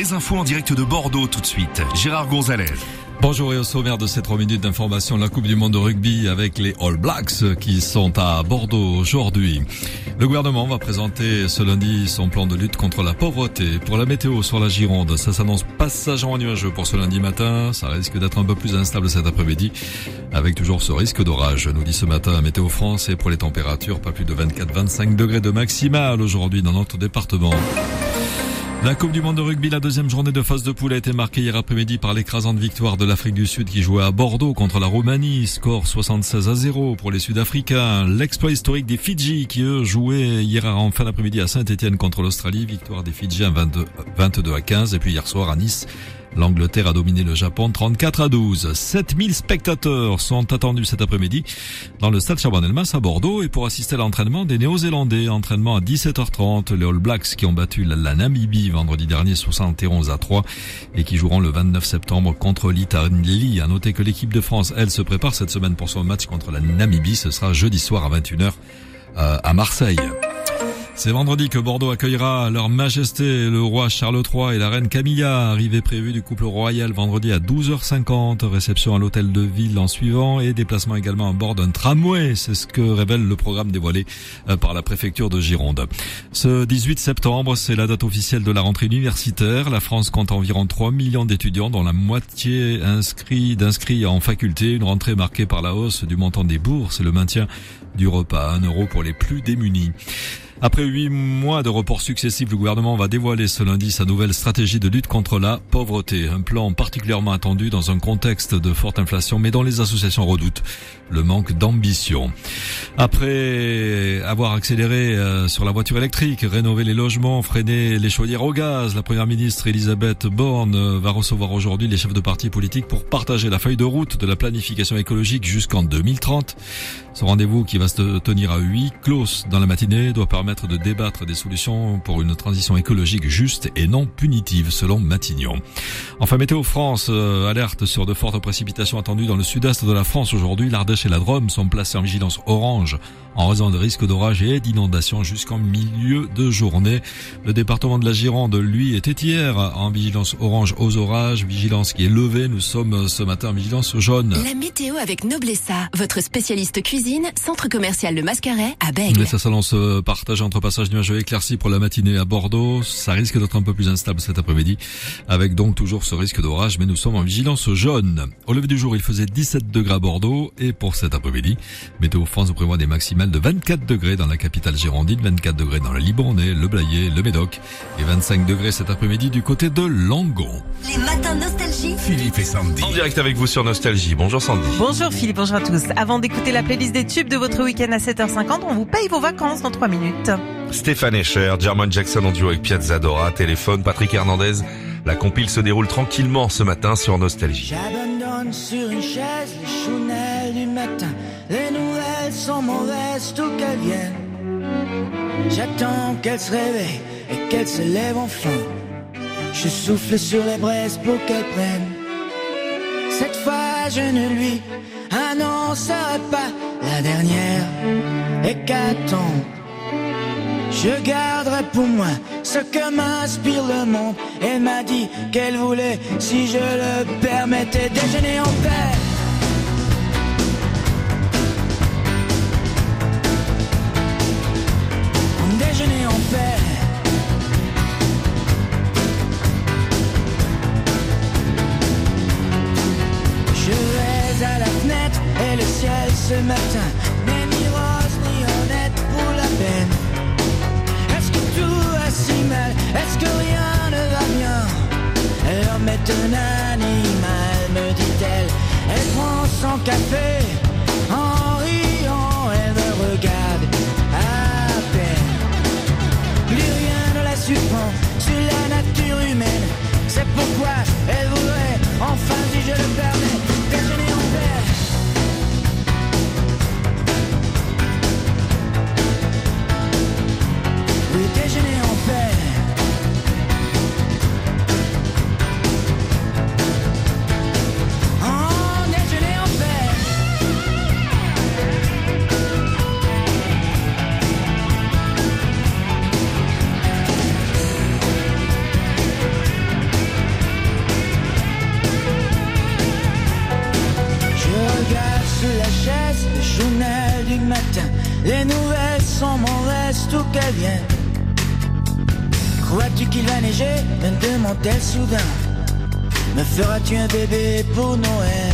Les infos en direct de Bordeaux tout de suite. Gérard Gonzalez. Bonjour et au sommaire de ces trois minutes d'information, la Coupe du Monde de rugby avec les All Blacks qui sont à Bordeaux aujourd'hui. Le gouvernement va présenter ce lundi son plan de lutte contre la pauvreté. Pour la météo sur la Gironde, ça s'annonce passageant nuageux pour ce lundi matin. Ça risque d'être un peu plus instable cet après-midi avec toujours ce risque d'orage. Nous dit ce matin Météo France et pour les températures, pas plus de 24-25 degrés de maximal aujourd'hui dans notre département. La Coupe du Monde de rugby, la deuxième journée de phase de poule a été marquée hier après-midi par l'écrasante victoire de l'Afrique du Sud qui jouait à Bordeaux contre la Roumanie. Score 76 à 0 pour les Sud-Africains. L'exploit historique des Fidji qui eux jouaient hier en fin d'après-midi à Saint-Etienne contre l'Australie. Victoire des Fidji 22, 22 à 15 et puis hier soir à Nice. L'Angleterre a dominé le Japon 34 à 12. 7000 spectateurs sont attendus cet après-midi dans le stade Chaban-Elmas à Bordeaux et pour assister à l'entraînement des Néo-Zélandais. Entraînement à 17h30. Les All Blacks qui ont battu la Namibie vendredi dernier 71 à 3 et qui joueront le 29 septembre contre l'Italie. À noter que l'équipe de France, elle, se prépare cette semaine pour son match contre la Namibie. Ce sera jeudi soir à 21h euh, à Marseille. C'est vendredi que Bordeaux accueillera leur majesté le roi Charles III et la reine Camilla, arrivée prévue du couple royal vendredi à 12h50, réception à l'hôtel de ville en suivant et déplacement également à bord d'un tramway, c'est ce que révèle le programme dévoilé euh, par la préfecture de Gironde. Ce 18 septembre, c'est la date officielle de la rentrée universitaire. La France compte environ 3 millions d'étudiants dont la moitié inscrits d'inscrits en faculté, une rentrée marquée par la hausse du montant des bourses et le maintien du repas à 1 euro pour les plus démunis. Après huit mois de reports successifs, le gouvernement va dévoiler ce lundi sa nouvelle stratégie de lutte contre la pauvreté. Un plan particulièrement attendu dans un contexte de forte inflation, mais dont les associations redoutent le manque d'ambition. Après avoir accéléré euh, sur la voiture électrique, rénové les logements, freiné les chaudières au gaz, la première ministre Elisabeth Borne euh, va recevoir aujourd'hui les chefs de partis politiques pour partager la feuille de route de la planification écologique jusqu'en 2030. Ce rendez-vous qui va se tenir à huit clos dans la matinée doit permettre de débattre des solutions pour une transition écologique juste et non punitive selon Matignon. Enfin, Météo France euh, alerte sur de fortes précipitations attendues dans le sud-est de la France aujourd'hui. L'Ardèche et la Drôme sont placés en vigilance orange en raison de risques d'orage et d'inondation jusqu'en milieu de journée. Le département de la Gironde, lui, était hier en vigilance orange aux orages, vigilance qui est levée. Nous sommes ce matin en vigilance jaune. La météo avec Noblessa, votre spécialiste cuisine, centre commercial Le Mascaret à Bègle. ça s'annonce euh, entre passage nuageux éclairci pour la matinée à Bordeaux. Ça risque d'être un peu plus instable cet après-midi, avec donc toujours ce risque d'orage, mais nous sommes en vigilance jaune. Au lever du jour, il faisait 17 degrés à Bordeaux, et pour cet après-midi, Météo France prévoit des maximales de 24 degrés dans la capitale girondine, 24 degrés dans le Libournais, le Blayais, le Médoc, et 25 degrés cet après-midi du côté de Langon. Les matins nostalgie. Philippe et Sandy. En direct avec vous sur Nostalgie. Bonjour Sandy. Bonjour Philippe, bonjour à tous. Avant d'écouter la playlist des tubes de votre week-end à 7h50, on vous paye vos vacances dans 3 minutes. Stéphane Escher, German Jackson en duo avec Piazza Dora, téléphone, Patrick Hernandez. La compile se déroule tranquillement ce matin sur Nostalgie. J'abandonne sur une chaise les chounelles du matin. Les nouvelles sont mauvaises, tout qu'elles viennent. J'attends qu'elle se réveille et qu'elle se lève enfin. Je souffle sur les braises pour qu'elle prenne. Cette fois, je ne lui annoncerai pas la dernière. Et qu'attend je garderai pour moi ce que m'inspire le monde. Elle m'a dit qu'elle voulait, si je le permettais, déjeuner en paix. Déjeuner en paix. Je vais à la fenêtre et le ciel ce matin Est-ce que rien ne va bien L'homme est un animal, tes nouvelles sont reste ou qu'elles viennent. Crois-tu qu'il va neiger? Me demande-t-elle soudain. Me feras-tu un bébé pour Noël?